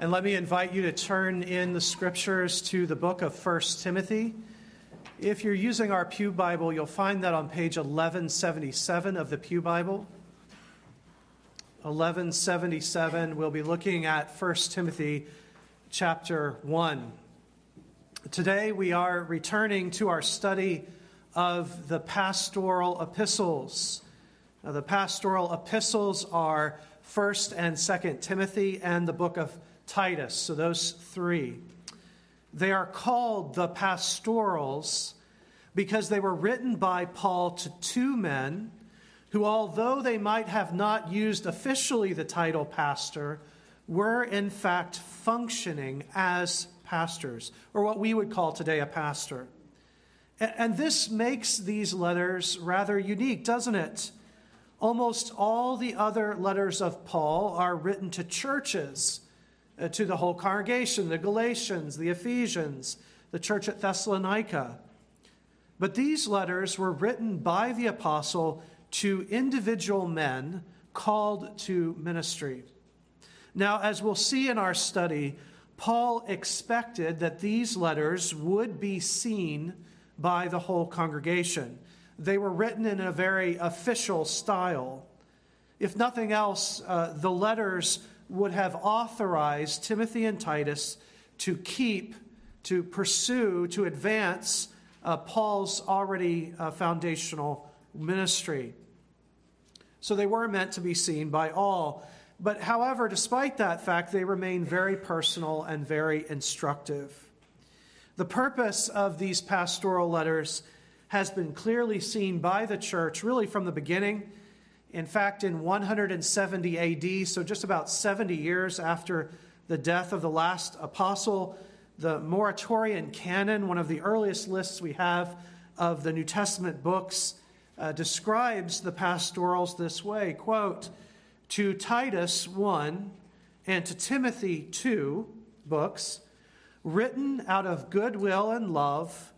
And let me invite you to turn in the scriptures to the book of 1 Timothy. If you're using our Pew Bible, you'll find that on page 1177 of the Pew Bible. 1177, we'll be looking at 1 Timothy chapter 1. Today we are returning to our study of the pastoral epistles. Now, the pastoral epistles are 1st and 2nd Timothy and the book of Titus. So those three. They are called the pastorals because they were written by Paul to two men who, although they might have not used officially the title pastor, were in fact functioning as pastors, or what we would call today a pastor. And this makes these letters rather unique, doesn't it? Almost all the other letters of Paul are written to churches to the whole congregation the Galatians, the Ephesians, the church at Thessalonica. But these letters were written by the apostle to individual men called to ministry. Now, as we'll see in our study, Paul expected that these letters would be seen by the whole congregation. They were written in a very official style. If nothing else, uh, the letters would have authorized Timothy and Titus to keep, to pursue, to advance uh, Paul's already uh, foundational ministry. So they were meant to be seen by all. But however, despite that fact, they remain very personal and very instructive. The purpose of these pastoral letters has been clearly seen by the church really from the beginning in fact, in 170 AD, so just about 70 years after the death of the last apostle, the Muratorian canon, one of the earliest lists we have of the New Testament books, uh, describes the pastorals this way quote, to Titus 1 and to Timothy 2 books, written out of goodwill and love,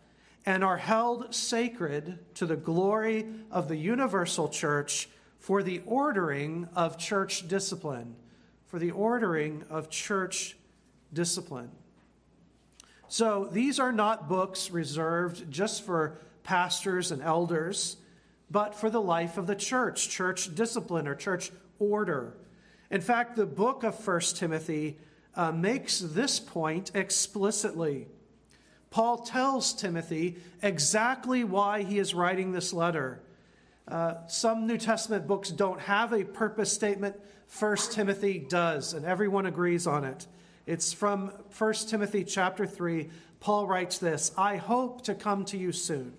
and are held sacred to the glory of the universal church for the ordering of church discipline. For the ordering of church discipline. So these are not books reserved just for pastors and elders, but for the life of the church, church discipline or church order. In fact, the book of 1 Timothy uh, makes this point explicitly. Paul tells Timothy exactly why he is writing this letter. Uh, some New Testament books don't have a purpose statement. First Timothy does, and everyone agrees on it. It's from 1 Timothy chapter 3. Paul writes this I hope to come to you soon,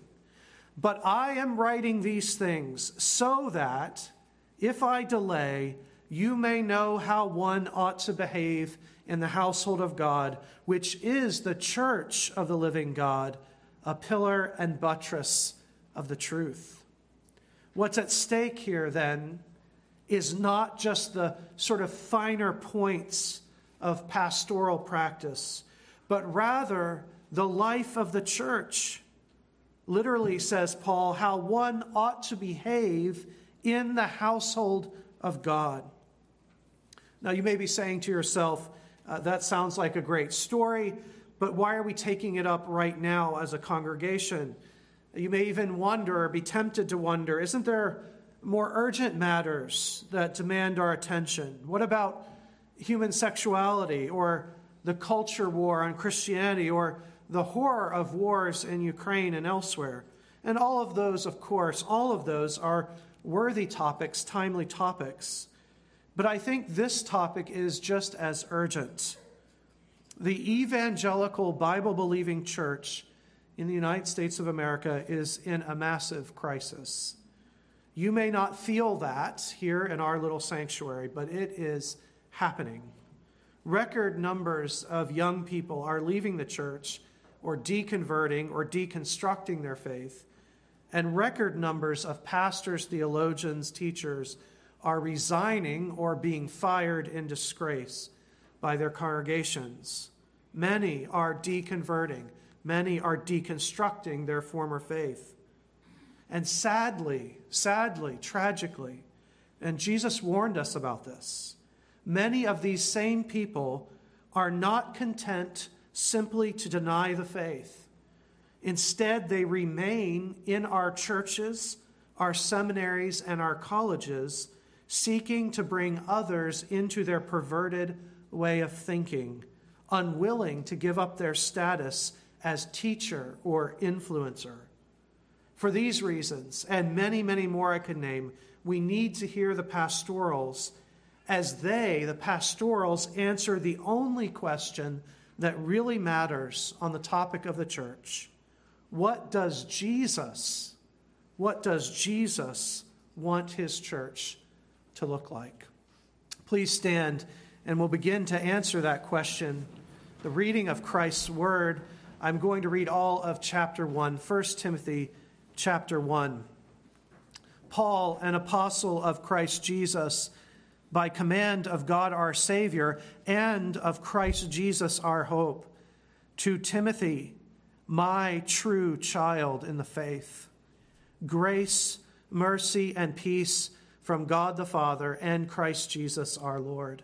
but I am writing these things so that, if I delay, you may know how one ought to behave in the household of God, which is the church of the living God, a pillar and buttress of the truth. What's at stake here, then, is not just the sort of finer points of pastoral practice, but rather the life of the church. Literally, says Paul, how one ought to behave in the household of God. Now, you may be saying to yourself, uh, that sounds like a great story, but why are we taking it up right now as a congregation? You may even wonder or be tempted to wonder isn't there more urgent matters that demand our attention? What about human sexuality or the culture war on Christianity or the horror of wars in Ukraine and elsewhere? And all of those, of course, all of those are worthy topics, timely topics. But I think this topic is just as urgent. The evangelical Bible believing church in the United States of America is in a massive crisis. You may not feel that here in our little sanctuary, but it is happening. Record numbers of young people are leaving the church or deconverting or deconstructing their faith, and record numbers of pastors, theologians, teachers are resigning or being fired in disgrace by their congregations. Many are deconverting. Many are deconstructing their former faith. And sadly, sadly, tragically, and Jesus warned us about this, many of these same people are not content simply to deny the faith. Instead, they remain in our churches, our seminaries, and our colleges, seeking to bring others into their perverted way of thinking, unwilling to give up their status as teacher or influencer. For these reasons, and many, many more I could name, we need to hear the pastorals as they, the pastorals, answer the only question that really matters on the topic of the church. What does Jesus, what does Jesus want his church to look like? Please stand and we'll begin to answer that question. The reading of Christ's word, I'm going to read all of chapter 1, 1 Timothy chapter 1. Paul, an apostle of Christ Jesus, by command of God our Savior and of Christ Jesus our hope, to Timothy, my true child in the faith. Grace, mercy, and peace from God the Father and Christ Jesus our Lord.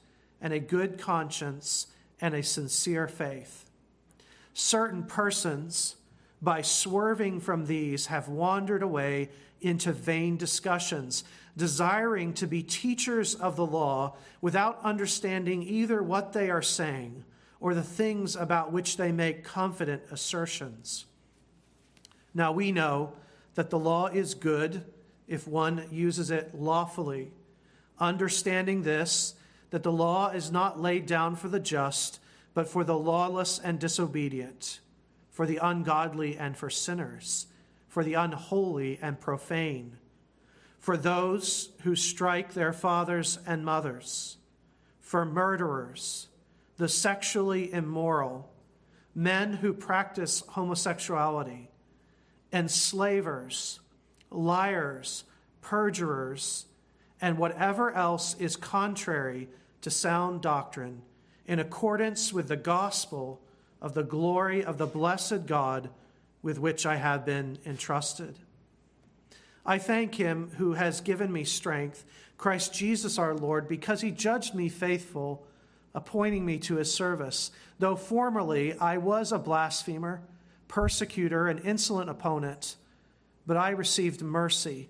and a good conscience and a sincere faith. Certain persons, by swerving from these, have wandered away into vain discussions desiring to be teachers of the law without understanding either what they are saying or the things about which they make confident assertions. Now we know that the law is good if one uses it lawfully, understanding this, that the law is not laid down for the just, but for the lawless and disobedient, for the ungodly and for sinners, for the unholy and profane for those who strike their fathers and mothers, for murderers, the sexually immoral, men who practice homosexuality, enslavers, liars, perjurers, and whatever else is contrary to sound doctrine, in accordance with the gospel of the glory of the blessed God with which I have been entrusted. I thank him who has given me strength, Christ Jesus our Lord, because he judged me faithful, appointing me to his service. Though formerly I was a blasphemer, persecutor, and insolent opponent, but I received mercy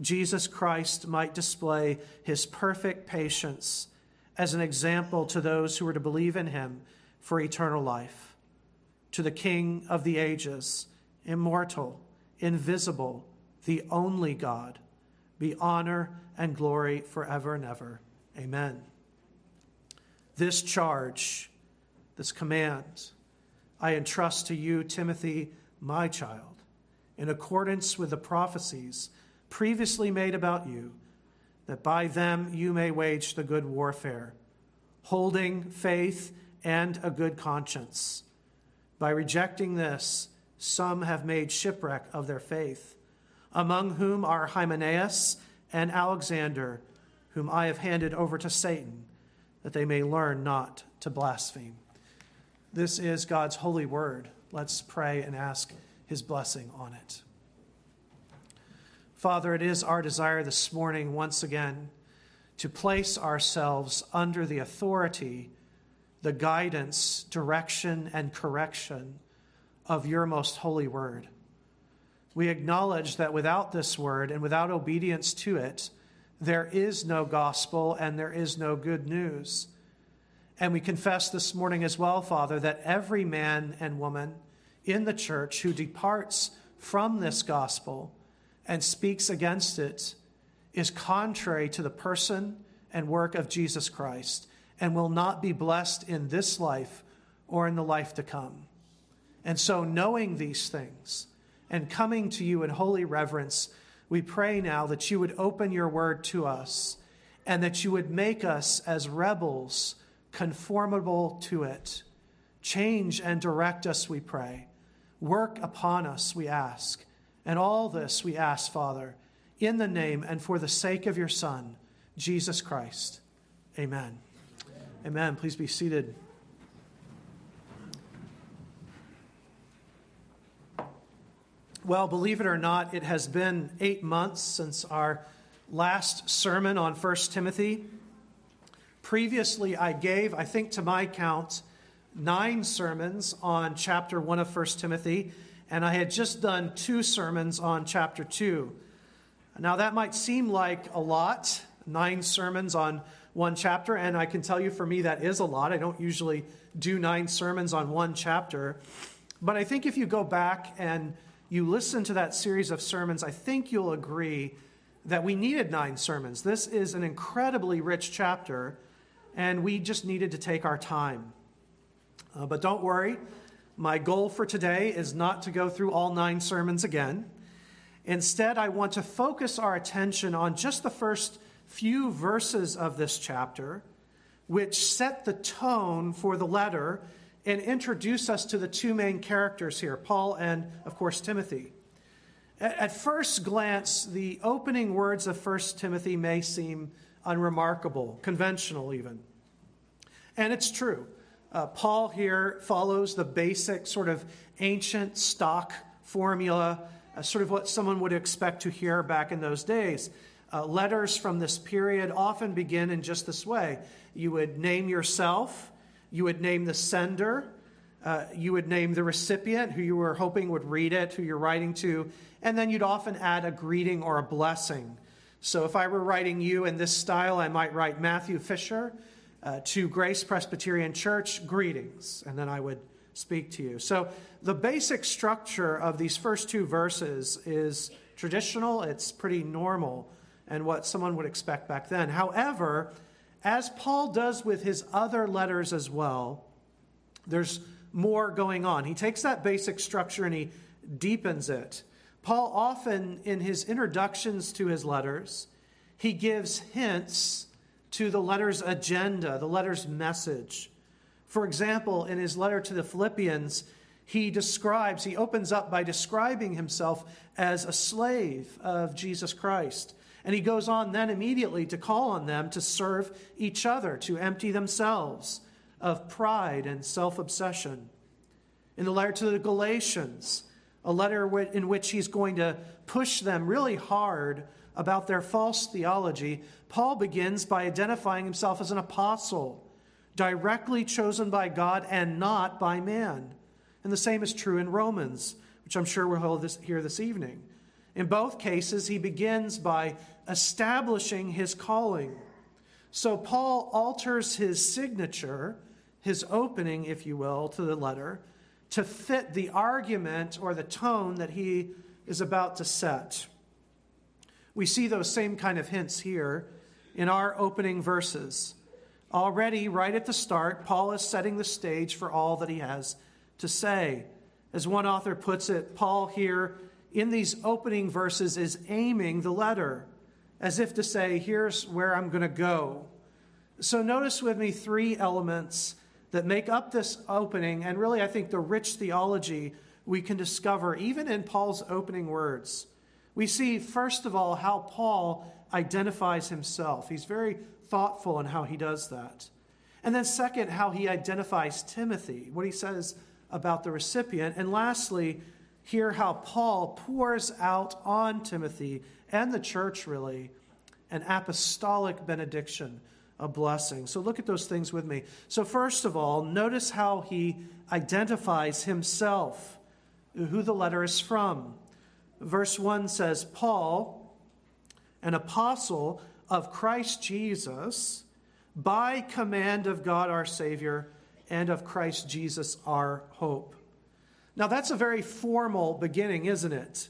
Jesus Christ might display his perfect patience as an example to those who were to believe in him for eternal life. To the King of the ages, immortal, invisible, the only God be honor and glory forever and ever. Amen. This charge, this command, I entrust to you, Timothy, my child, in accordance with the prophecies previously made about you, that by them you may wage the good warfare, holding faith and a good conscience. By rejecting this, some have made shipwreck of their faith among whom are Hymenaeus and Alexander, whom I have handed over to Satan, that they may learn not to blaspheme. This is God's holy word. Let's pray and ask his blessing on it. Father, it is our desire this morning, once again, to place ourselves under the authority, the guidance, direction, and correction of your most holy word. We acknowledge that without this word and without obedience to it, there is no gospel and there is no good news. And we confess this morning as well, Father, that every man and woman in the church who departs from this gospel and speaks against it is contrary to the person and work of Jesus Christ and will not be blessed in this life or in the life to come. And so, knowing these things and coming to you in holy reverence, we pray now that you would open your word to us and that you would make us as rebels conformable to it. Change and direct us, we pray. Work upon us, we ask. And all this we ask, Father, in the name and for the sake of your Son, Jesus Christ. Amen. Amen. Please be seated. Well, believe it or not, it has been eight months since our last sermon on 1 Timothy. Previously, I gave, I think to my count, nine sermons on chapter 1 of 1 Timothy, and I had just done two sermons on chapter 2. Now, that might seem like a lot, nine sermons on one chapter, and I can tell you for me that is a lot. I don't usually do nine sermons on one chapter. But I think if you go back and you listen to that series of sermons, I think you'll agree that we needed nine sermons. This is an incredibly rich chapter, and we just needed to take our time. Uh, but don't worry, my goal for today is not to go through all nine sermons again. Instead, I want to focus our attention on just the first few verses of this chapter, which set the tone for the letter and introduce us to the two main characters here Paul and, of course, Timothy. At first glance, the opening words of 1 Timothy may seem unremarkable, conventional even. And it's true. Uh, Paul here follows the basic sort of ancient stock formula, uh, sort of what someone would expect to hear back in those days. Uh, letters from this period often begin in just this way you would name yourself, you would name the sender, uh, you would name the recipient who you were hoping would read it, who you're writing to, and then you'd often add a greeting or a blessing. So if I were writing you in this style, I might write Matthew Fisher uh, to Grace Presbyterian Church, greetings, and then I would speak to you. So the basic structure of these first two verses is traditional, it's pretty normal, and what someone would expect back then. However, as Paul does with his other letters as well, there's more going on. He takes that basic structure and he deepens it. Paul often, in his introductions to his letters, he gives hints to the letter's agenda, the letter's message. For example, in his letter to the Philippians, he describes, he opens up by describing himself as a slave of Jesus Christ. And he goes on then immediately to call on them to serve each other, to empty themselves of pride and self obsession. In the letter to the Galatians, a letter in which he's going to push them really hard about their false theology, Paul begins by identifying himself as an apostle, directly chosen by God and not by man. And the same is true in Romans, which I'm sure we'll this, hear this evening. In both cases, he begins by establishing his calling. So Paul alters his signature, his opening, if you will, to the letter to fit the argument or the tone that he is about to set. We see those same kind of hints here in our opening verses. Already, right at the start, Paul is setting the stage for all that he has to say. As one author puts it, Paul here in these opening verses is aiming the letter as if to say, here's where I'm going to go. So notice with me three elements that make up this opening, and really, I think the rich theology we can discover even in Paul's opening words. We see, first of all, how Paul identifies himself. He's very thoughtful in how he does that. And then, second, how he identifies Timothy, what he says about the recipient. And lastly, hear how Paul pours out on Timothy and the church, really, an apostolic benediction, a blessing. So look at those things with me. So, first of all, notice how he identifies himself, who the letter is from. Verse 1 says, Paul, an apostle of Christ Jesus, by command of God our Savior and of Christ Jesus our hope. Now, that's a very formal beginning, isn't it?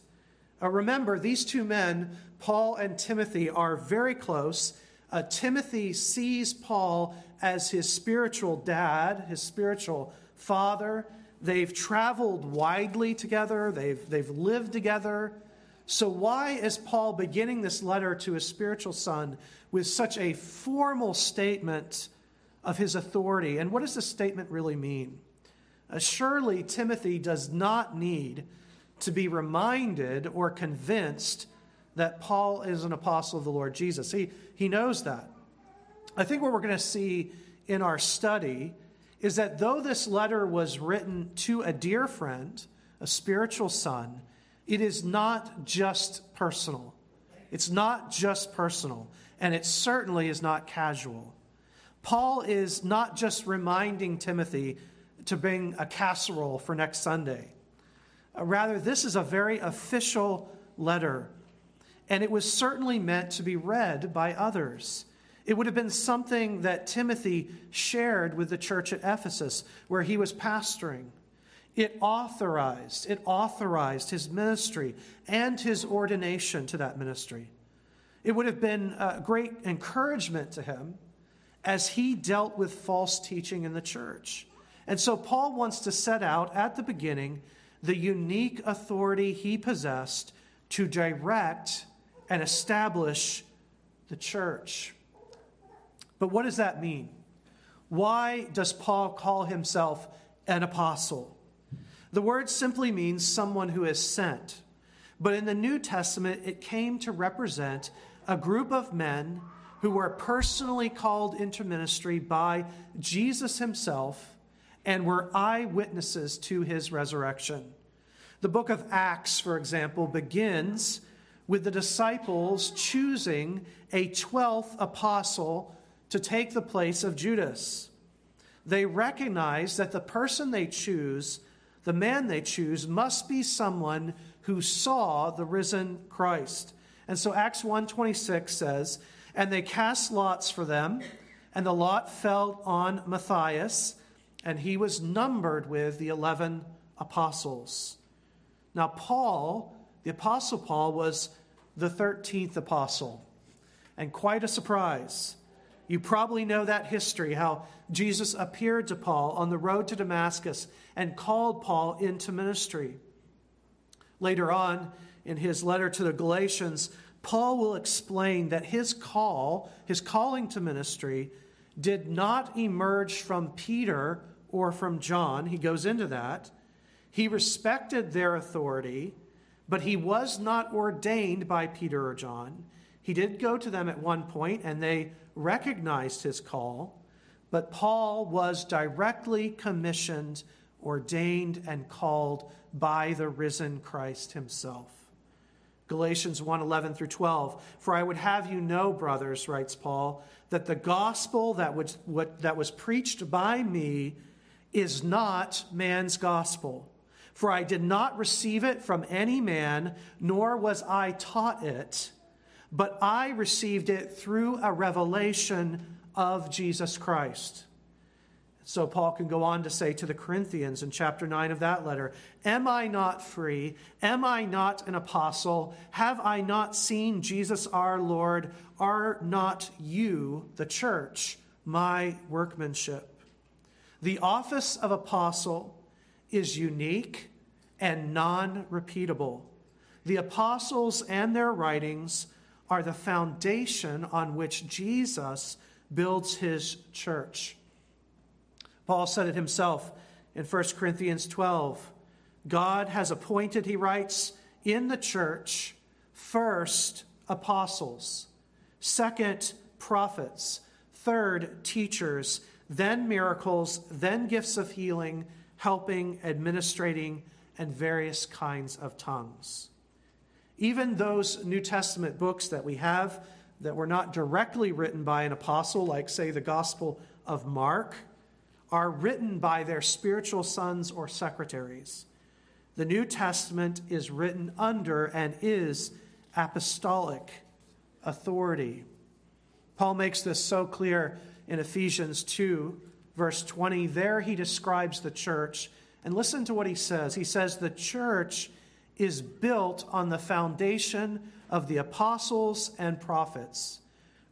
Uh, remember, these two men, Paul and Timothy, are very close. Uh, Timothy sees Paul as his spiritual dad, his spiritual father. They've traveled widely together, they've, they've lived together. So, why is Paul beginning this letter to his spiritual son with such a formal statement of his authority? And what does this statement really mean? Uh, surely Timothy does not need to be reminded or convinced that Paul is an apostle of the Lord Jesus. He, he knows that. I think what we're going to see in our study is that though this letter was written to a dear friend, a spiritual son, it is not just personal. It's not just personal, and it certainly is not casual. Paul is not just reminding Timothy to bring a casserole for next Sunday. Uh, rather, this is a very official letter, and it was certainly meant to be read by others. It would have been something that Timothy shared with the church at Ephesus, where he was pastoring. It authorized, it authorized his ministry and his ordination to that ministry. It would have been a great encouragement to him as he dealt with false teaching in the church. And so Paul wants to set out at the beginning the unique authority he possessed to direct and establish the church. But what does that mean? Why does Paul call himself an apostle? The word simply means someone who is sent. But in the New Testament, it came to represent a group of men who were personally called into ministry by Jesus himself and were eyewitnesses to his resurrection. The book of Acts, for example, begins with the disciples choosing a 12th apostle to take the place of Judas. They recognize that the person they choose, the man they choose, must be someone who saw the risen Christ. And so Acts 1:26 says, "And they cast lots for them, and the lot fell on Matthias, and he was numbered with the 11 apostles." Now Paul, the apostle Paul was the 13th apostle. And quite a surprise. You probably know that history how Jesus appeared to Paul on the road to Damascus and called Paul into ministry. Later on, in his letter to the Galatians, Paul will explain that his call, his calling to ministry, did not emerge from Peter or from John. He goes into that. He respected their authority, but he was not ordained by Peter or John. He did go to them at one point, and they recognized his call, but Paul was directly commissioned, ordained, and called by the risen Christ himself. Galatians 1 11 through 12. For I would have you know, brothers, writes Paul, that the gospel that was, what, that was preached by me is not man's gospel. For I did not receive it from any man, nor was I taught it but I received it through a revelation of Jesus Christ. So Paul can go on to say to the Corinthians in chapter 9 of that letter Am I not free? Am I not an apostle? Have I not seen Jesus our Lord? Are not you, the church, my workmanship? The office of apostle is unique and non repeatable. The apostles and their writings are the foundation on which Jesus builds his church. Paul said it himself in 1 Corinthians 12. God has appointed, he writes, in the church first apostles, second prophets, third teachers, then miracles, then gifts of healing, helping, administrating, and various kinds of tongues. Even those New Testament books that we have that were not directly written by an apostle, like, say, the Gospel of Mark, are written by their spiritual sons or secretaries. The New Testament is written under and is apostolic authority. Paul makes this so clear in Ephesians 2, verse 20. There he describes the church And listen to what he says. He says, The church is built on the foundation of the apostles and prophets,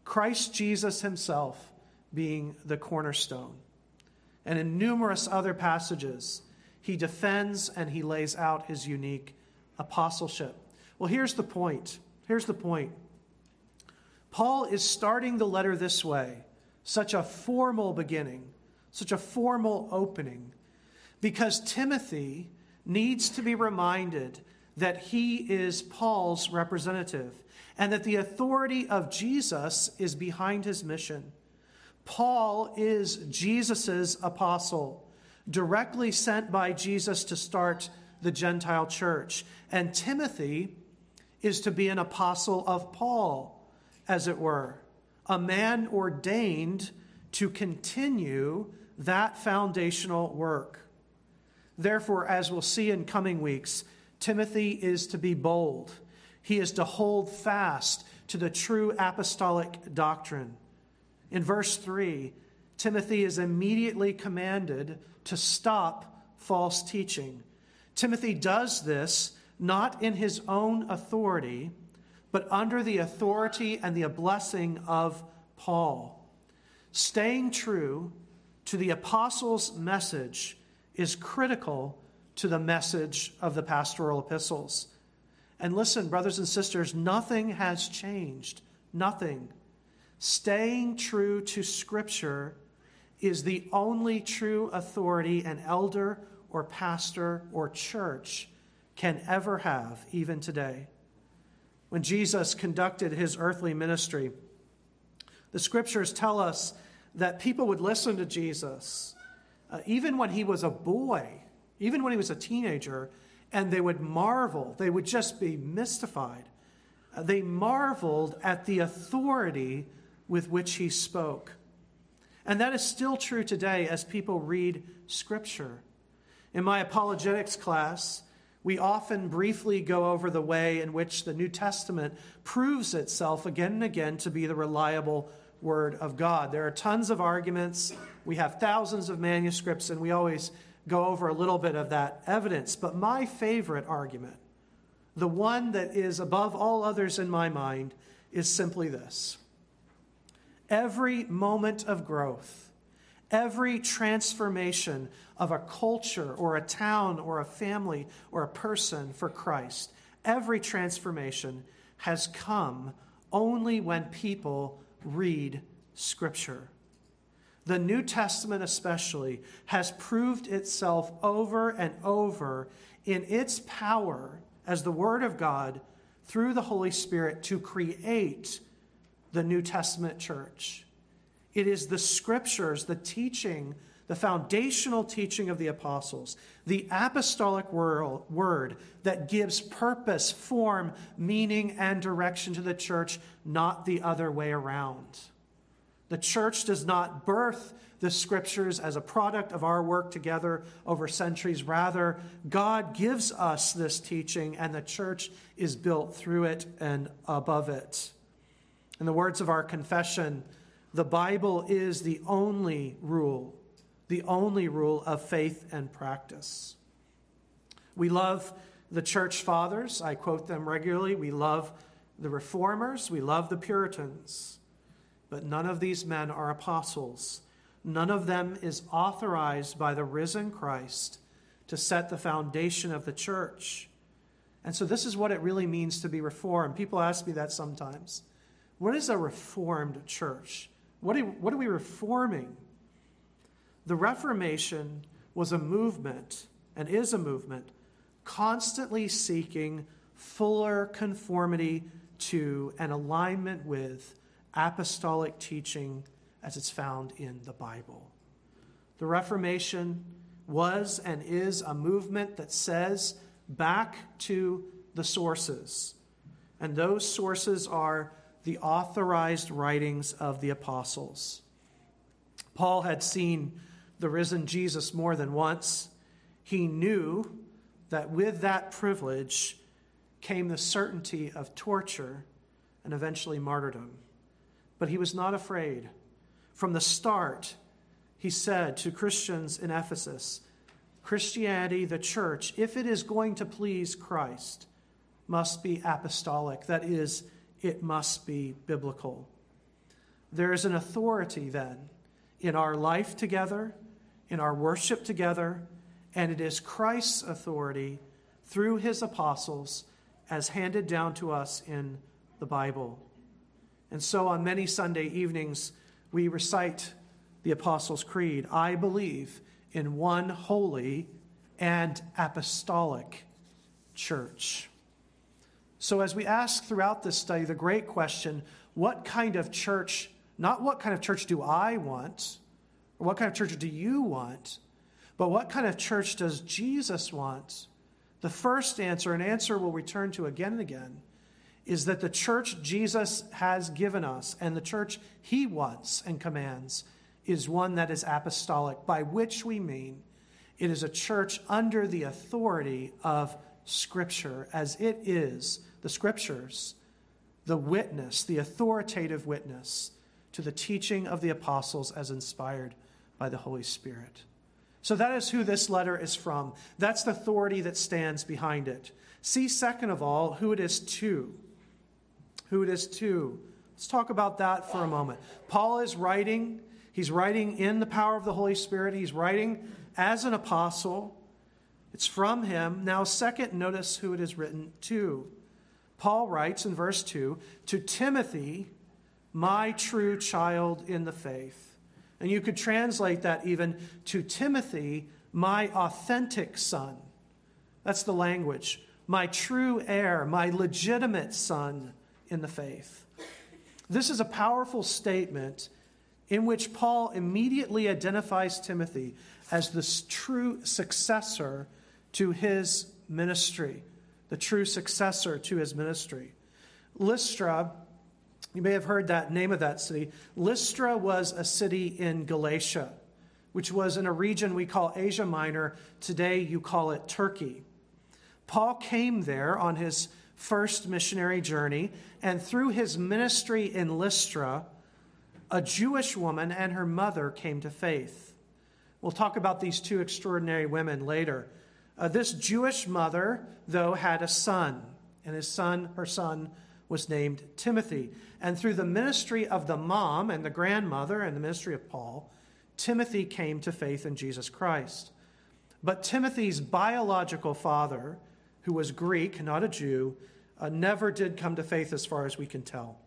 Christ Jesus himself being the cornerstone. And in numerous other passages, he defends and he lays out his unique apostleship. Well, here's the point. Here's the point. Paul is starting the letter this way, such a formal beginning, such a formal opening, because Timothy needs to be reminded that he is Paul's representative and that the authority of Jesus is behind his mission. Paul is Jesus' apostle, directly sent by Jesus to start the Gentile church. And Timothy is to be an apostle of Paul, as it were, a man ordained to continue that foundational work. Therefore, as we'll see in coming weeks, Timothy is to be bold. He is to hold fast to the true apostolic doctrine. In verse 3, Timothy is immediately commanded to stop false teaching. Timothy does this not in his own authority, but under the authority and the blessing of Paul. Staying true to the apostles' message is critical to the message of the pastoral epistles. And listen, brothers and sisters, nothing has changed. Nothing. Staying true to Scripture is the only true authority an elder or pastor or church can ever have, even today. When Jesus conducted his earthly ministry, the scriptures tell us that people would listen to Jesus uh, even when he was a boy, even when he was a teenager, and they would marvel. They would just be mystified. Uh, they marveled at the authority with which he spoke. And that is still true today as people read Scripture. In my apologetics class, we often briefly go over the way in which the New Testament proves itself again and again to be the reliable Word of God. There are tons of arguments. We have thousands of manuscripts, and we always go over a little bit of that evidence. But my favorite argument, the one that is above all others in my mind, is simply this Every moment of growth, every transformation of a culture or a town or a family or a person for Christ, every transformation has come only when people read Scripture. The New Testament, especially, has proved itself over and over in its power as the Word of God through the Holy Spirit to create the New Testament church. It is the scriptures, the teaching, the foundational teaching of the apostles, the apostolic word that gives purpose, form, meaning, and direction to the church, not the other way around. The church does not birth the scriptures as a product of our work together over centuries. Rather, God gives us this teaching, and the church is built through it and above it. In the words of our confession, the Bible is the only rule, the only rule of faith and practice. We love the church fathers. I quote them regularly. We love the reformers. We love the Puritans. But none of these men are apostles. None of them is authorized by the risen Christ to set the foundation of the church. And so, this is what it really means to be reformed. People ask me that sometimes. What is a reformed church? What are, what are we reforming? The Reformation was a movement and is a movement constantly seeking fuller conformity to and alignment with apostolic teaching as it's found in the Bible. The Reformation was and is a movement that says back to the sources. And those sources are the authorized writings of the apostles. Paul had seen the risen Jesus more than once. He knew that with that privilege came the certainty of torture and eventually martyrdom. But he was not afraid. From the start, he said to Christians in Ephesus, Christianity, the church, if it is going to please Christ, must be apostolic. That is, it must be biblical. There is an authority then in our life together, in our worship together, and it is Christ's authority through his apostles as handed down to us in the Bible. And so on many Sunday evenings, we recite the Apostles' Creed I believe in one holy and apostolic church. So, as we ask throughout this study the great question, what kind of church, not what kind of church do I want, or what kind of church do you want, but what kind of church does Jesus want? The first answer, an answer we'll return to again and again, is that the church Jesus has given us and the church he wants and commands is one that is apostolic, by which we mean it is a church under the authority of Scripture, as it is, the Scriptures, the witness, the authoritative witness to the teaching of the apostles as inspired by the Holy Spirit. So that is who this letter is from. That's the authority that stands behind it. See, second of all, who it is to. Who it is to. Let's talk about that for a moment. Paul is writing, he's writing in the power of the Holy Spirit, he's writing as an apostle. It's from him. Now, second, notice who it is written to. Paul writes in verse 2 to Timothy, my true child in the faith. And you could translate that even to Timothy, my authentic son. That's the language. My true heir, my legitimate son in the faith. This is a powerful statement in which Paul immediately identifies Timothy as the true successor to his ministry, the true successor to his ministry. Lystra, you may have heard that name of that city. Lystra was a city in Galatia, which was in a region we call Asia Minor. Today you call it Turkey. Paul came there on his first missionary journey, and through his ministry in Lystra, a Jewish woman and her mother came to faith. We'll talk about these two extraordinary women later. Uh, this Jewish mother, though, had a son, and his son, her son, was named Timothy. And through the ministry of the mom and the grandmother and the ministry of Paul, Timothy came to faith in Jesus Christ. But Timothy's biological father, who was Greek, not a Jew, uh, never did come to faith as far as we can tell.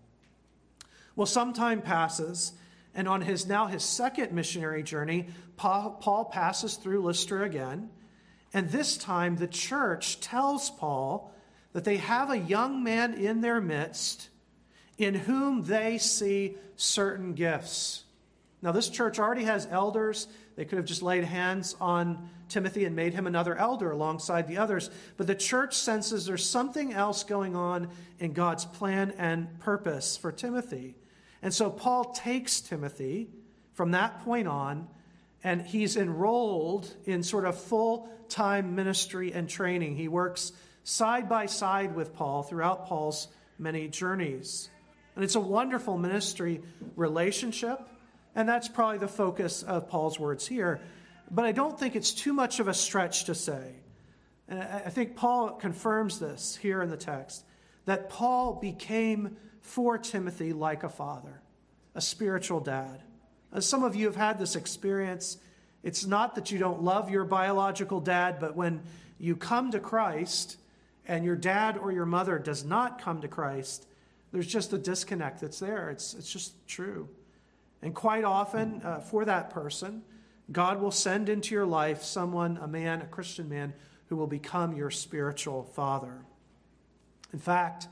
Well, some time passes, and on his now his second missionary journey, Paul, Paul passes through Lystra again. And this time, the church tells Paul that they have a young man in their midst in whom they see certain gifts. Now, this church already has elders. They could have just laid hands on Timothy and made him another elder alongside the others. But the church senses there's something else going on in God's plan and purpose for Timothy. And so Paul takes Timothy from that point on, and he's enrolled in sort of full time ministry and training. He works side by side with Paul throughout Paul's many journeys. And it's a wonderful ministry relationship, and that's probably the focus of Paul's words here. But I don't think it's too much of a stretch to say, and I think Paul confirms this here in the text, that Paul became for Timothy like a father, a spiritual dad. As some of you have had this experience, it's not that you don't love your biological dad, but when you come to Christ and your dad or your mother does not come to Christ, there's just a disconnect that's there. It's, it's just true. And quite often, uh, for that person, God will send into your life someone, a man, a Christian man, who will become your spiritual father. In fact,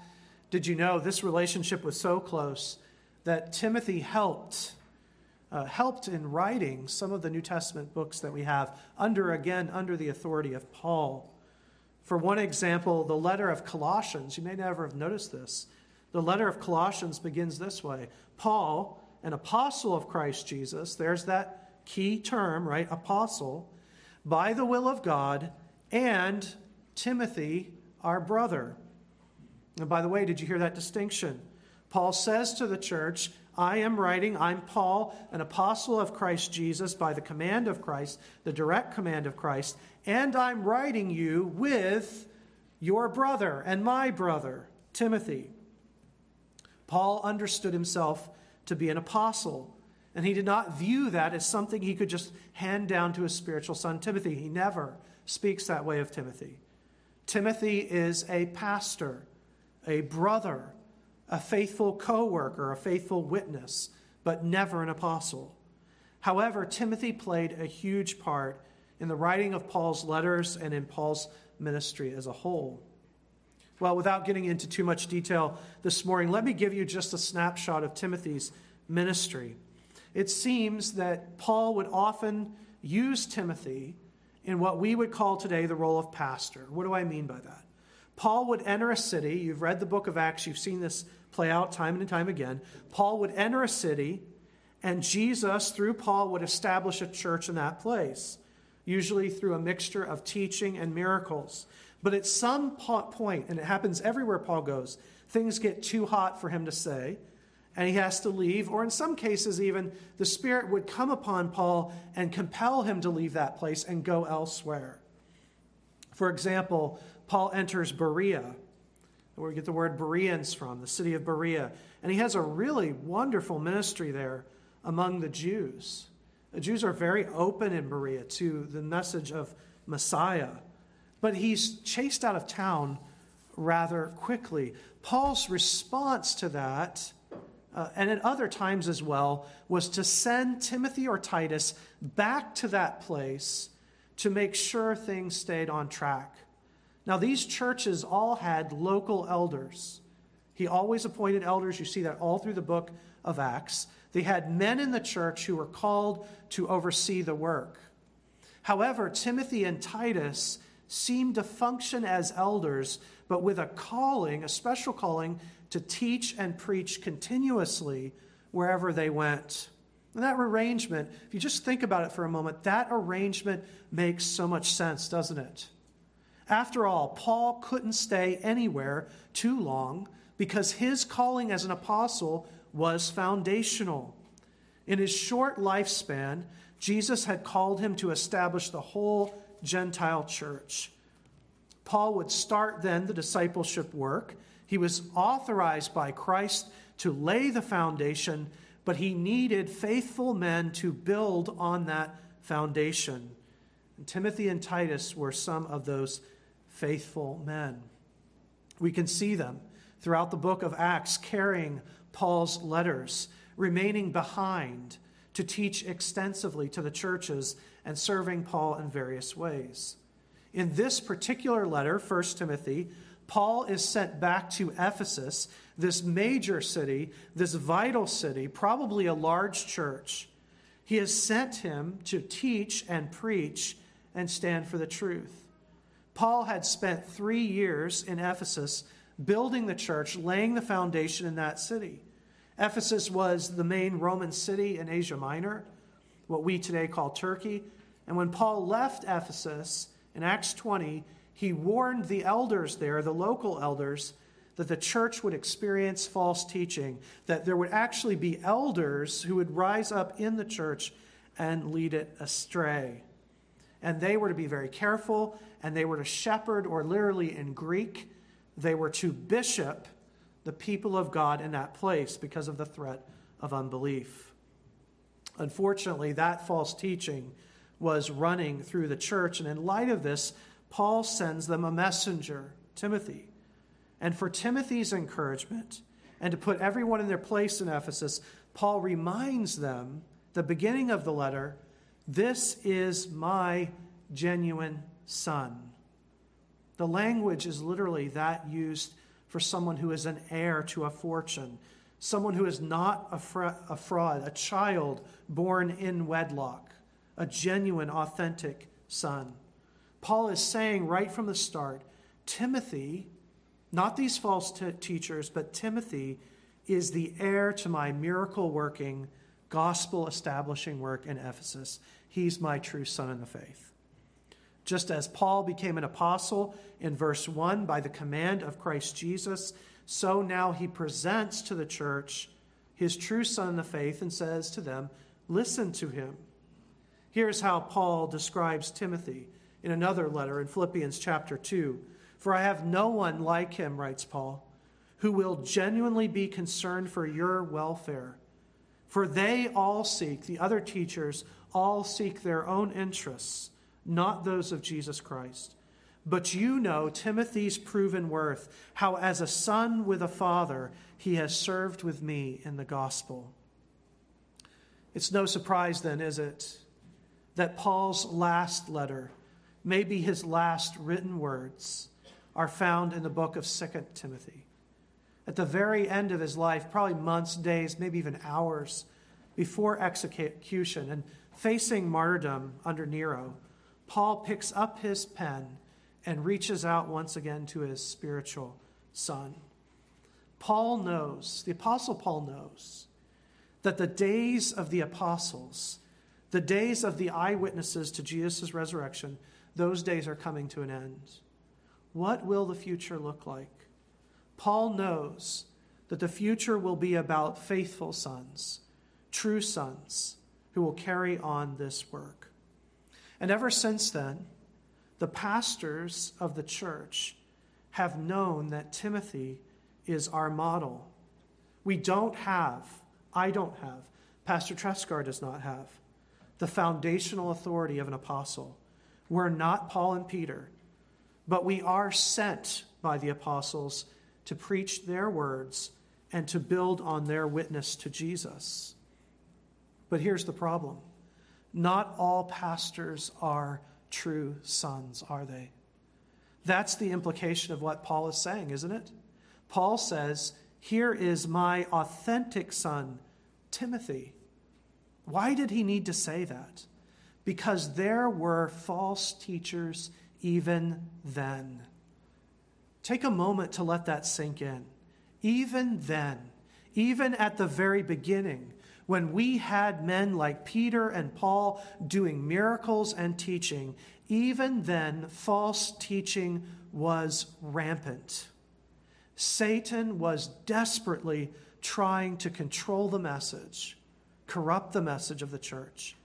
did you know this relationship was so close that Timothy helped uh, helped in writing some of the New Testament books that we have under again under the authority of Paul. For one example, the letter of Colossians, you may never have noticed this. The letter of Colossians begins this way Paul, an apostle of Christ Jesus, there's that key term, right? Apostle, by the will of God, and Timothy, our brother. And by the way, did you hear that distinction? Paul says to the church, I am writing, I'm Paul, an apostle of Christ Jesus by the command of Christ, the direct command of Christ, and I'm writing you with your brother and my brother, Timothy. Paul understood himself to be an apostle, and he did not view that as something he could just hand down to his spiritual son, Timothy. He never speaks that way of Timothy. Timothy is a pastor, a brother, a faithful co worker, a faithful witness, but never an apostle. However, Timothy played a huge part in the writing of Paul's letters and in Paul's ministry as a whole. Well, without getting into too much detail this morning, let me give you just a snapshot of Timothy's ministry. It seems that Paul would often use Timothy in what we would call today the role of pastor. What do I mean by that? Paul would enter a city. You've read the book of Acts, you've seen this play out time and time again. Paul would enter a city, and Jesus, through Paul, would establish a church in that place, usually through a mixture of teaching and miracles. But at some point, and it happens everywhere Paul goes, things get too hot for him to say, and he has to leave. Or in some cases, even the Spirit would come upon Paul and compel him to leave that place and go elsewhere. For example, Paul enters Berea where we get the word Bereans from, the city of Berea. And he has a really wonderful ministry there among the Jews. The Jews are very open in Berea to the message of Messiah, but he's chased out of town rather quickly. Paul's response to that, uh, and at other times as well, was to send Timothy or Titus back to that place to make sure things stayed on track. Now, these churches all had local elders. He always appointed elders. You see that all through the book of Acts. They had men in the church who were called to oversee the work. However, Timothy and Titus seemed to function as elders, but with a calling, a special calling, to teach and preach continuously wherever they went. And that arrangement, if you just think about it for a moment, that arrangement makes so much sense, doesn't it? After all, Paul couldn't stay anywhere too long because his calling as an apostle was foundational. In his short lifespan, Jesus had called him to establish the whole Gentile church. Paul would start then the discipleship work. He was authorized by Christ to lay the foundation, but he needed faithful men to build on that foundation. And Timothy and Titus were some of those faithful men. We can see them throughout the book of Acts carrying Paul's letters, remaining behind to teach extensively to the churches and serving Paul in various ways. In this particular letter, 1 Timothy, Paul is sent back to Ephesus, this major city, this vital city, probably a large church. He has sent him to teach and preach and stand for the truth. Paul had spent three years in Ephesus building the church, laying the foundation in that city. Ephesus was the main Roman city in Asia Minor, what we today call Turkey. And when Paul left Ephesus in Acts 20, he warned the elders there, the local elders, that the church would experience false teaching, that there would actually be elders who would rise up in the church and lead it astray. And they were to be very careful and they were to shepherd, or literally in Greek, they were to bishop the people of God in that place because of the threat of unbelief. Unfortunately, that false teaching was running through the church, and in light of this, Paul sends them a messenger, Timothy. And for Timothy's encouragement and to put everyone in their place in Ephesus, Paul reminds them, the beginning of the letter, this is my genuine son. The language is literally that used for someone who is an heir to a fortune, someone who is not a, fra- a fraud, a child born in wedlock, a genuine, authentic son. Paul is saying right from the start Timothy, not these false t- teachers, but Timothy is the heir to my miracle working, gospel establishing work in Ephesus. He's my true son in the faith. Just as Paul became an apostle in verse 1 by the command of Christ Jesus, so now he presents to the church his true son in the faith, and says to them, Listen to him. Here's how Paul describes Timothy in another letter in Philippians chapter 2. For I have no one like him, writes Paul, who will genuinely be concerned for your welfare. For they all seek, the other teachers all seek their own interests, not those of Jesus Christ. But you know Timothy's proven worth, how as a son with a father he has served with me in the gospel. It's no surprise, then, is it, that Paul's last letter, maybe his last written words, are found in the book of 2 Timothy. At the very end of his life, probably months, days, maybe even hours before execution and facing martyrdom under Nero, Paul picks up his pen and reaches out once again to his spiritual son. Paul knows, the Apostle Paul knows, that the days of the apostles, the days of the eyewitnesses to Jesus' resurrection, those days are coming to an end. What will the future look like? Paul knows that the future will be about faithful sons, true sons, who will carry on this work. And ever since then, the pastors of the church have known that Timothy is our model. We don't have, I don't have, Pastor Trescar does not have, the foundational authority of an apostle. We're not Paul and Peter. But we are sent by the apostles to preach their words and to build on their witness to Jesus. But here's the problem not all pastors are true sons, are they? That's the implication of what Paul is saying, isn't it? Paul says, Here is my authentic son, Timothy. Why did he need to say that? Because there were false teachers even then. Take a moment to let that sink in. Even then, even at the very beginning, when we had men like Peter and Paul doing miracles and teaching, even then, false teaching was rampant. Satan was desperately trying to control the message, corrupt the message of the church.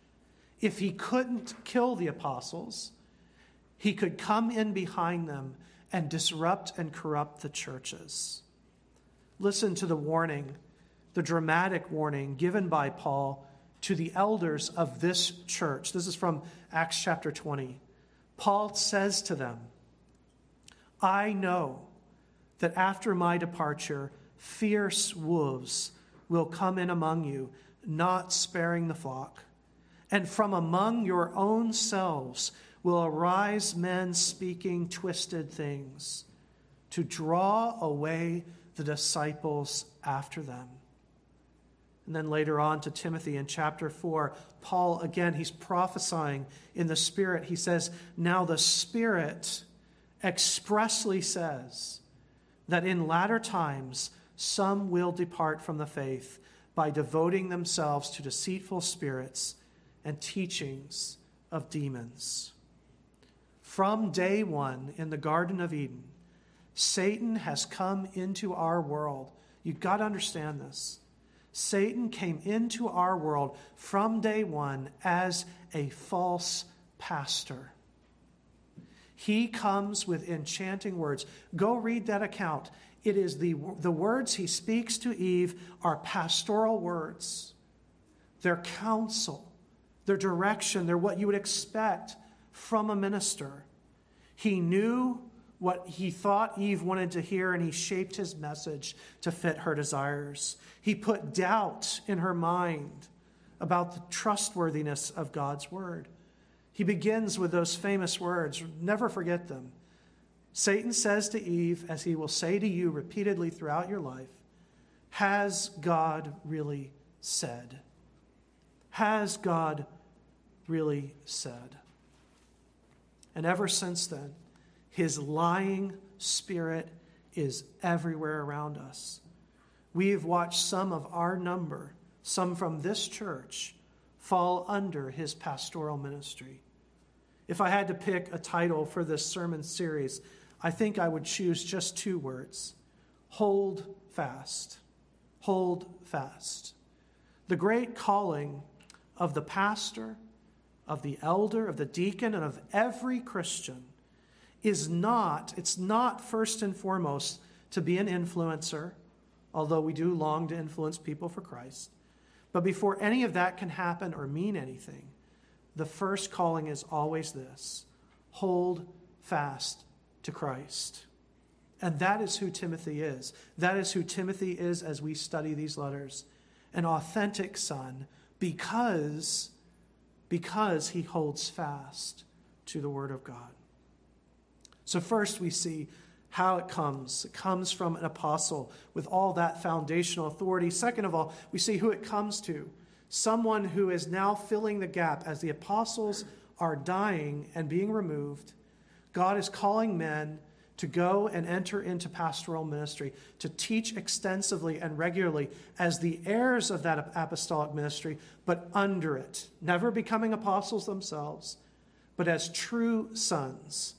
If he couldn't kill the apostles, he could come in behind them and disrupt and corrupt the churches. Listen to the warning, the dramatic warning given by Paul to the elders of this church. This is from Acts chapter 20. Paul says to them, I know that after my departure, fierce wolves will come in among you, not sparing the flock. And from among your own selves will arise men speaking twisted things to draw away the disciples after them. And then later on to Timothy in chapter 4, Paul, again, he's prophesying in the Spirit. He says, Now the Spirit expressly says that in latter times some will depart from the faith by devoting themselves to deceitful spirits and teachings of demons. From day one in the Garden of Eden, Satan has come into our world. You've got to understand this. Satan came into our world from day one as a false pastor. He comes with enchanting words. Go read that account. It is the, the words he speaks to Eve are pastoral words. They're counsel, their direction, they're what you would expect from a minister. He knew what he thought Eve wanted to hear, and he shaped his message to fit her desires. He put doubt in her mind about the trustworthiness of God's word. He begins with those famous words, never forget them. Satan says to Eve, as he will say to you repeatedly throughout your life, Has God really said? Has God really said? And ever since then, his lying spirit is everywhere around us. We have watched some of our number, some from this church, fall under his pastoral ministry. If I had to pick a title for this sermon series, I think I would choose just two words hold fast. hold fast. The great calling of the pastor, of the elder, of the deacon, and of every Christian is not, it's not first and foremost to be an influencer, although we do long to influence people for Christ. But before any of that can happen or mean anything, the first calling is always this hold fast to Christ. And that is who Timothy is. That is who Timothy is as we study these letters. An authentic son because, because he holds fast to the Word of God. So, first, we see how it comes. It comes from an apostle with all that foundational authority. Second of all, we see who it comes to someone who is now filling the gap as the apostles are dying and being removed. God is calling men to go and enter into pastoral ministry, to teach extensively and regularly as the heirs of that apostolic ministry, but under it, never becoming apostles themselves, but as true sons.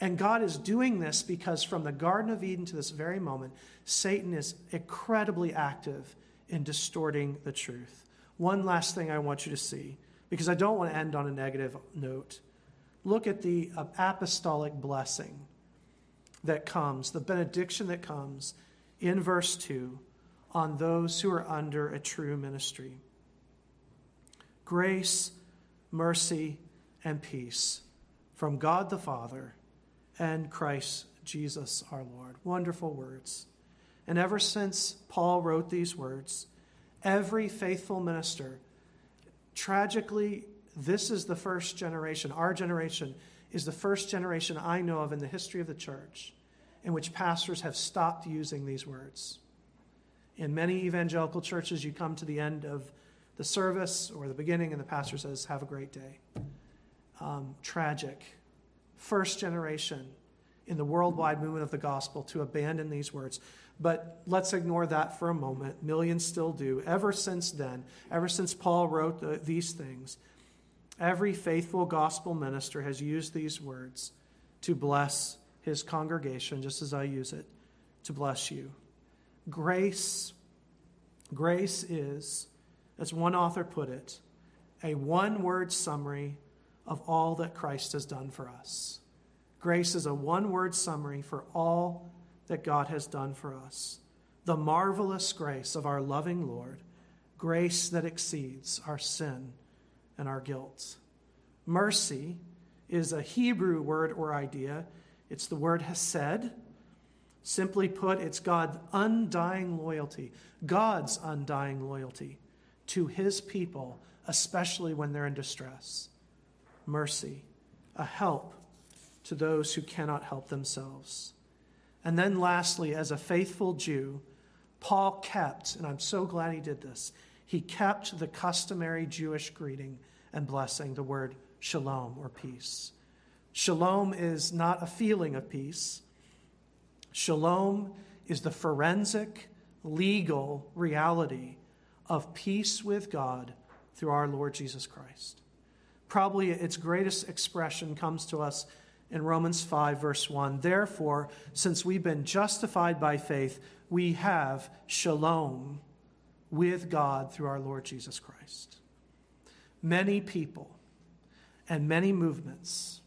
And God is doing this because from the Garden of Eden to this very moment, Satan is incredibly active in distorting the truth. One last thing I want you to see, because I don't want to end on a negative note. Look at the uh, apostolic blessing that comes, the benediction that comes in verse 2 on those who are under a true ministry. Grace, mercy, and peace from God the Father and Christ Jesus our Lord. Wonderful words. And ever since Paul wrote these words, every faithful minister, tragically, this is the first generation, our generation is the first generation I know of in the history of the church in which pastors have stopped using these words. In many evangelical churches, you come to the end of the service or the beginning, and the pastor says, Have a great day. Um, tragic. First generation in the worldwide movement of the gospel to abandon these words. But let's ignore that for a moment. Millions still do. Ever since then, ever since Paul wrote the, these things, Every faithful gospel minister has used these words to bless his congregation, just as I use it to bless you. Grace, grace is, as one author put it, a one word summary of all that Christ has done for us. Grace is a one word summary for all that God has done for us. The marvelous grace of our loving Lord, grace that exceeds our sin and our guilt. Mercy is a Hebrew word or idea. It's the word hesed. Simply put, it's God's undying loyalty, God's undying loyalty to his people, especially when they're in distress. Mercy, a help to those who cannot help themselves. And then, lastly, as a faithful Jew, Paul kept, and I'm so glad he did this, he kept the customary Jewish greeting and blessing, the word shalom or peace. Shalom is not a feeling of peace. Shalom is the forensic, legal reality of peace with God through our Lord Jesus Christ. Probably its greatest expression comes to us in Romans 5, verse 1. Therefore, since we've been justified by faith, we have shalom with God through our Lord Jesus Christ. Many people and many movements,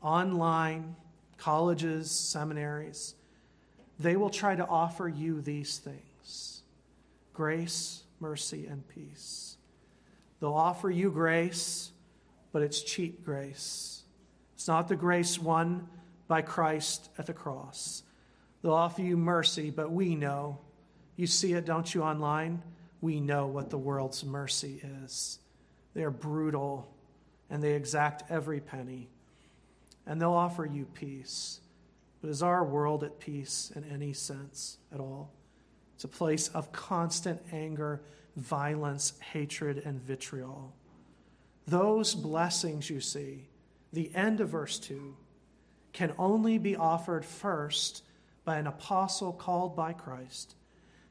online, colleges, seminaries, they will try to offer you these things grace, mercy, and peace. They'll offer you grace, but it's cheap grace. It's not the grace won by Christ at the cross. They'll offer you mercy, but we know. You see it, don't you, online? We know what the world's mercy is. They are brutal and they exact every penny. And they'll offer you peace. But is our world at peace in any sense at all? It's a place of constant anger, violence, hatred, and vitriol. Those blessings you see, the end of verse 2, can only be offered first by an apostle called by Christ,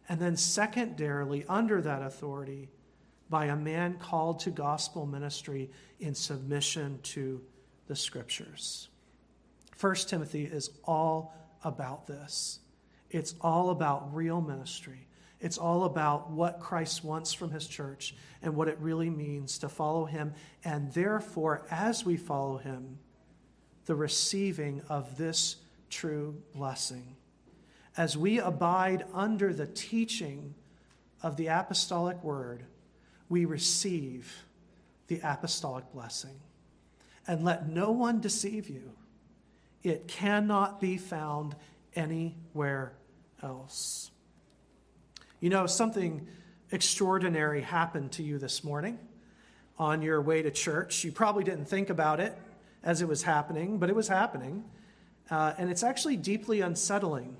and then secondarily, under that authority, by a man called to gospel ministry in submission to the scriptures. First Timothy is all about this. It's all about real ministry. It's all about what Christ wants from his church and what it really means to follow him. And therefore, as we follow him, the receiving of this true blessing. As we abide under the teaching of the apostolic word, we receive the apostolic blessing. And let no one deceive you. It cannot be found anywhere else. You know, something extraordinary happened to you this morning on your way to church. You probably didn't think about it as it was happening, but it was happening. Uh, and it's actually deeply unsettling.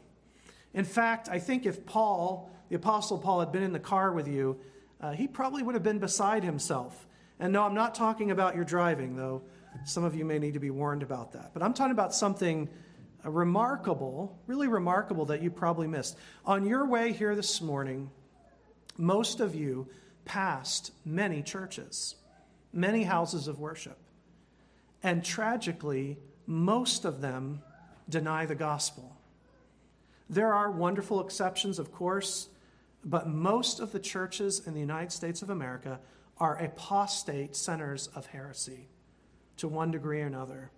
In fact, I think if Paul, the Apostle Paul, had been in the car with you, uh, he probably would have been beside himself. And no, I'm not talking about your driving, though. Some of you may need to be warned about that. But I'm talking about something remarkable, really remarkable that you probably missed. On your way here this morning, most of you passed many churches, many houses of worship. And tragically, most of them deny the gospel. There are wonderful exceptions, of course, but most of the churches in the United States of America are apostate centers of heresy to one degree or another.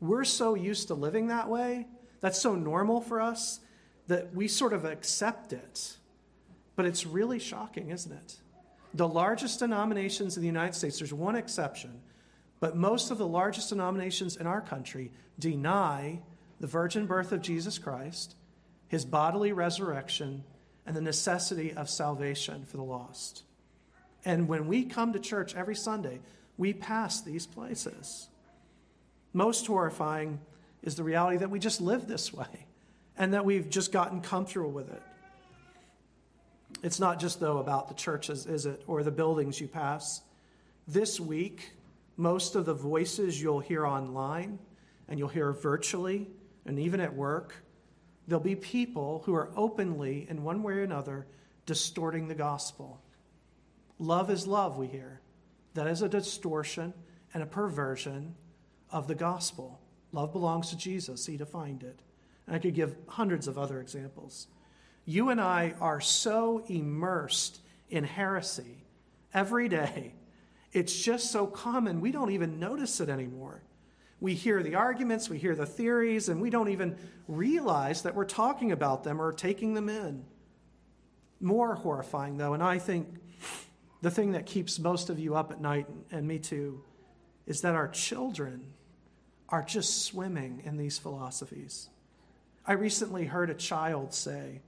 We're so used to living that way, that's so normal for us, that we sort of accept it. But it's really shocking, isn't it? The largest denominations in the United States, there's one exception, but most of the largest denominations in our country deny the virgin birth of Jesus Christ, his bodily resurrection, and the necessity of salvation for the lost. And when we come to church every Sunday, we pass these places. Most horrifying is the reality that we just live this way and that we've just gotten comfortable with it. It's not just, though, about the churches, is it, or the buildings you pass. This week, most of the voices you'll hear online and you'll hear virtually and even at work, there'll be people who are openly, in one way or another, distorting the gospel. Love is love, we hear. That is a distortion and a perversion of the gospel. Love belongs to Jesus, he defined it. And I could give hundreds of other examples. You and I are so immersed in heresy every day. It's just so common, we don't even notice it anymore. We hear the arguments, we hear the theories, and we don't even realize that we're talking about them or taking them in. More horrifying, though, and I think the thing that keeps most of you up at night, and me too, is that our children are just swimming in these philosophies. I recently heard a child say,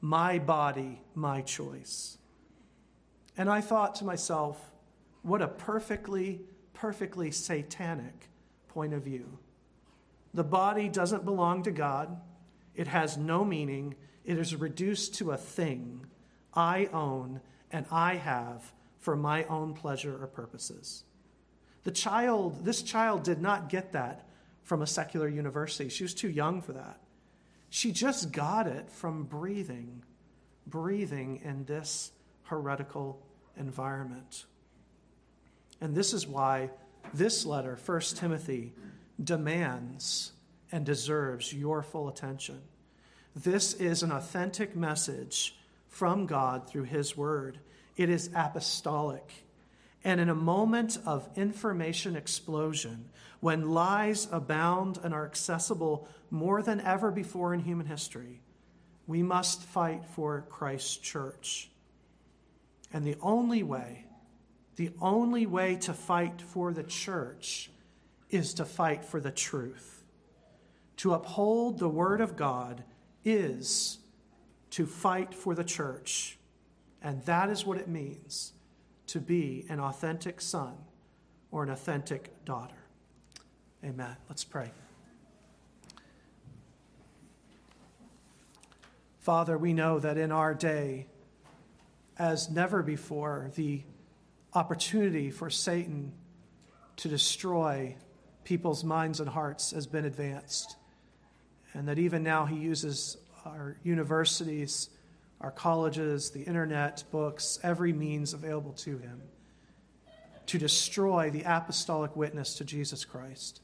My body, my choice. And I thought to myself, what a perfectly, perfectly satanic point of view. The body doesn't belong to God, it has no meaning, it is reduced to a thing I own and I have for my own pleasure or purposes. The child, this child did not get that from a secular university. She was too young for that. She just got it from breathing, breathing in this heretical environment. And this is why this letter, 1 Timothy, demands and deserves your full attention. This is an authentic message from God through His Word. It is apostolic. And in a moment of information explosion, when lies abound and are accessible more than ever before in human history, we must fight for Christ's church. And the only way the only way to fight for the church is to fight for the truth. To uphold the Word of God is to fight for the church. And that is what it means to be an authentic son or an authentic daughter. Amen. Let's pray. Father, we know that in our day, as never before, the opportunity for Satan to destroy people's minds and hearts has been advanced. And that even now he uses our universities, our colleges, the internet, books, every means available to him to destroy the apostolic witness to Jesus Christ.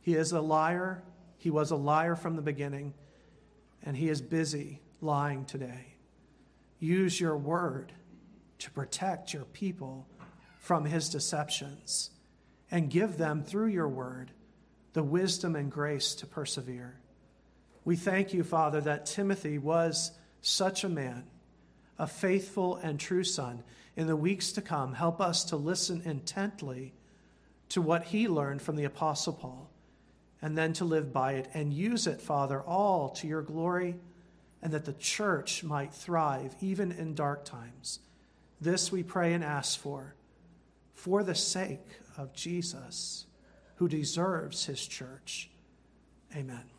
He is a liar. He was a liar from the beginning, and he is busy lying today. use your word to protect your people from his deceptions and give them, through your word, the wisdom and grace to persevere. We thank you, Father, that Timothy was such a man, a faithful and true son. In the weeks to come, help us to listen intently to what he learned from the Apostle Paul and then to live by it and use it, Father, all to your glory and that the church might thrive even in dark times. This we pray and ask for, for the sake of Jesus, who deserves his church. Amen.